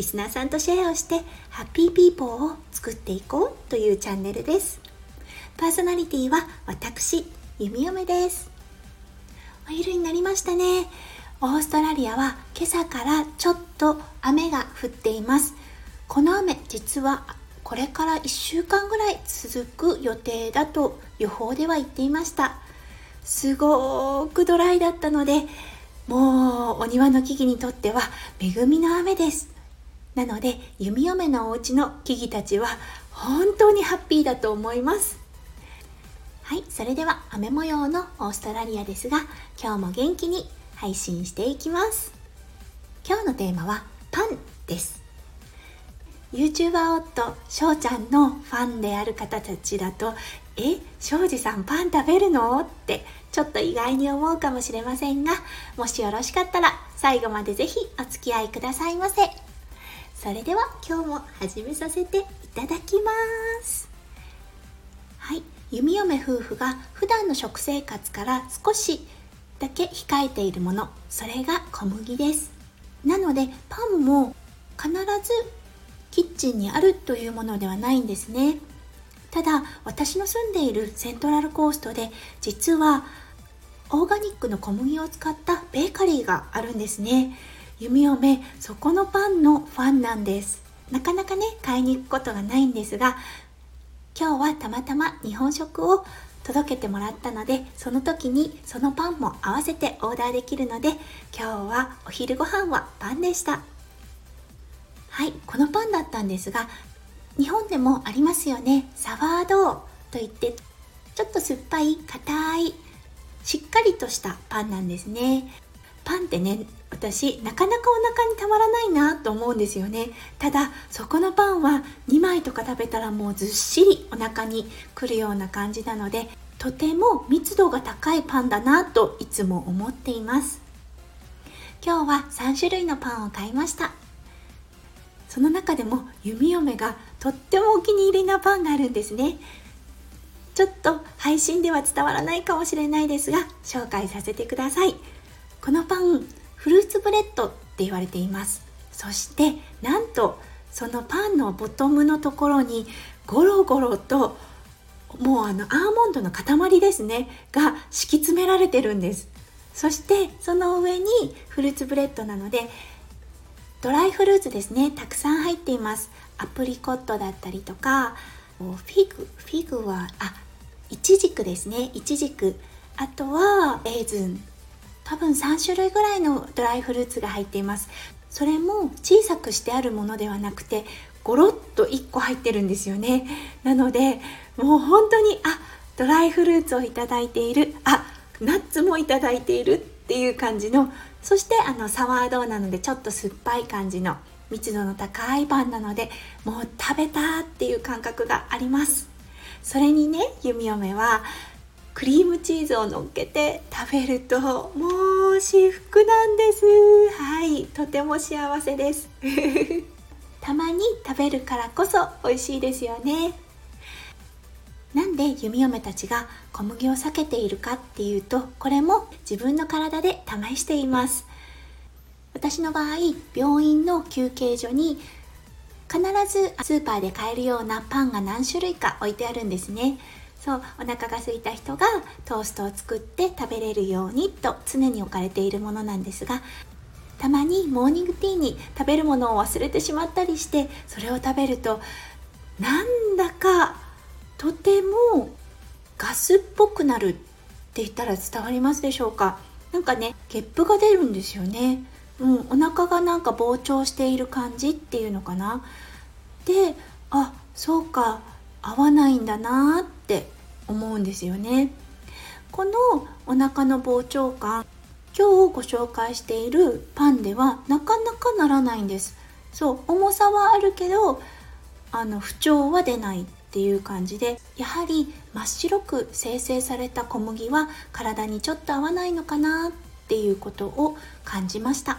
リスナーさんとシェアをしてハッピーピーポーを作っていこうというチャンネルです。パーソナリティは私弓嫁です。お昼になりましたね。オーストラリアは今朝からちょっと雨が降っています。この雨実はこれから1週間ぐらい続く予定だと予報では言っていました。すごくドライだったのでもうお庭の木々にとっては恵みの雨です。なので弓嫁のお家の木々たちは本当にハッピーだと思います。はいそれでは雨模様のオーストラリアですが今日も元気に配信していきます。今日のテーマはパンです。YouTuber 夫翔ちゃんのファンである方たちだとえ庄司さんパン食べるの？ってちょっと意外に思うかもしれませんがもしよろしかったら最後までぜひお付き合いくださいませ。それでは今日も始めさせていただきます。はい。弓嫁夫婦が普段の食生活から少しだけ控えているものそれが小麦です。なのでパンも必ずキッチンにあるというものではないんですね。ただ私の住んでいるセントラルコーストで実はオーガニックの小麦を使ったベーカリーがあるんですね。弓嫁そこのパンのファンなんです。なかなかね買いに行くことがないんですが今日はたまたま日本食を届けてもらったのでその時にそのパンも合わせてオーダーできるので今日はお昼ご飯はパンでした。はいこのパンだったんですが日本でもありますよね。サワードーといってちょっと酸っぱい硬いしっかりとしたパンなんですね。パンってね私なかなかお腹にたまらないなと思うんですよね。ただそこのパンは2枚とか食べたらもうずっしりお腹にくるような感じなのでとても密度が高いパンだなといつも思っています。今日は3種類のパンを買いました。その中でも弓嫁がとってもお気に入りなパンがあるんですね。ちょっと配信では伝わらないかもしれないですが紹介させてください。このパンフルーツブレッドって言われています。そしてなんとそのパンのボトムのところにゴロゴロともうあのアーモンドの塊ですねが敷き詰められてるんです。そしてその上にフルーツブレッドなのでドライフルーツですねたくさん入っています。アプリコットだったりとかフィグフィグはあイチジクですねイチジク。あとはレーズン。多分3種類ぐらいのドライフルーツが入っています。それも小さくしてあるものではなくてゴロッと1個入ってるんですよね。なのでもう本当にあドライフルーツをいただいている。あナッツもいただいている。っていう感じのそしてあのサワードーなのでちょっと酸っぱい感じの密度の高いパンなのでもう食べたっていう感覚があります。それにね弓嫁はクリームチーズを乗っけて食べるともう至福なんです。はいとても幸せです。たまに食べるからこそ美味しいですよね。なんで弓嫁たちが小麦を避けているかっていうとこれも自分の体で試しています。私の場合病院の休憩所に必ずスーパーで買えるようなパンが何種類か置いてあるんですね。そうお腹が空いた人がトーストを作って食べれるようにと常に置かれているものなんですがたまにモーニングティーに食べるものを忘れてしまったりしてそれを食べるとなんだかとてもガスっぽくなるって言ったら伝わりますでしょうか。なんかねゲップが出るんですよね。うんお腹がなんか膨張している感じっていうのかな。であそうか合わないんだなってって思うんですよね。このお腹の膨張感今日ご紹介しているパンではなかなかならないんです。そう重さはあるけどあの不調は出ないっていう感じでやはり真っ白く生成された小麦は体にちょっと合わないのかなっていうことを感じました。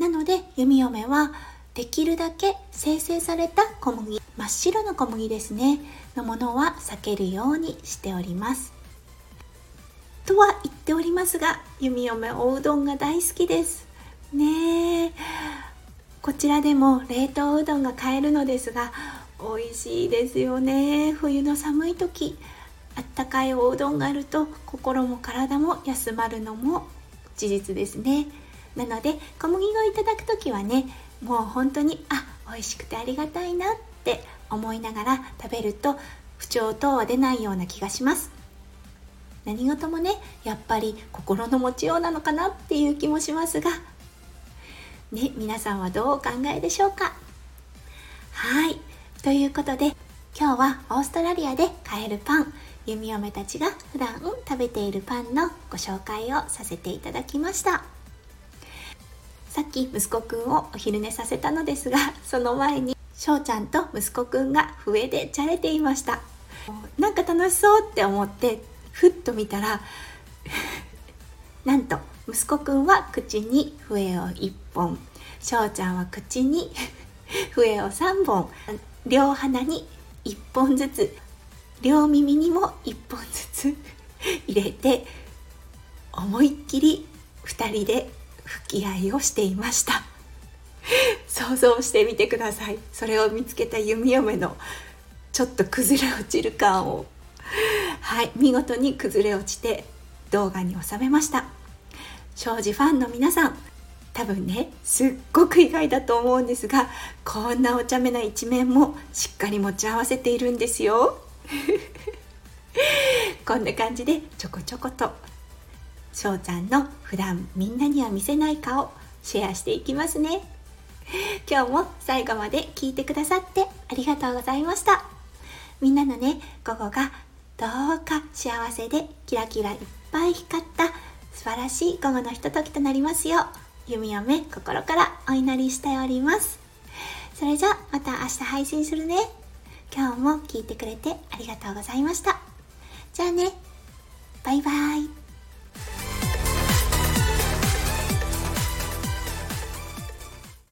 なので弓嫁はできるだけ生成された小麦真っ白の小麦ですね。のものは避けるようにしております。とは言っておりますが弓嫁おうどんが大好きです。ねこちらでも冷凍うどんが買えるのですが美味しいですよね。冬の寒い時あったかいおうどんがあると心も体も休まるのも事実ですね。なので小麦をいただく時はねもう本当にあ美味しくてありがたいなって思いながら食べると不調等は出ないような気がします。何事もねやっぱり心の持ちようなのかなっていう気もしますが。ね皆さんはどうお考えでしょうか？はい。ということで今日はオーストラリアで買えるパン弓嫁たちが普段食べているパンのご紹介をさせていただきました。さっき息子くんをお昼寝させたのですがその前に翔ちゃんと息子くんが笛でじゃれていました。なんか楽しそうって思ってふっと見たら なんと息子くんは口に笛を1本。翔ちゃんは口に 笛を3本。両鼻に1本ずつ。両耳にも1本ずつ。入れて思いっきり2人で吹き合いをしていました。想像してみてください。それを見つけた弓嫁のちょっと崩れ落ちる感を。はい見事に崩れ落ちて動画に収めました。庄司ファンの皆さん多分ねすっごく意外だと思うんですがこんなお茶目な一面もしっかり持ち合わせているんですよ。こんな感じでちょこちょこと翔ちゃんの普段みんなには見せない顔シェアしていきますね。今日も最後まで聞いてくださってありがとうございました。みんなのね午後がどうか幸せでキラキラいっぱい光った素晴らしい午後のひとときとなりますよう弓嫁心からお祈りしております。それじゃあまた明日配信するね。今日も聞いてくれてありがとうございました。じゃあね。バイバイ。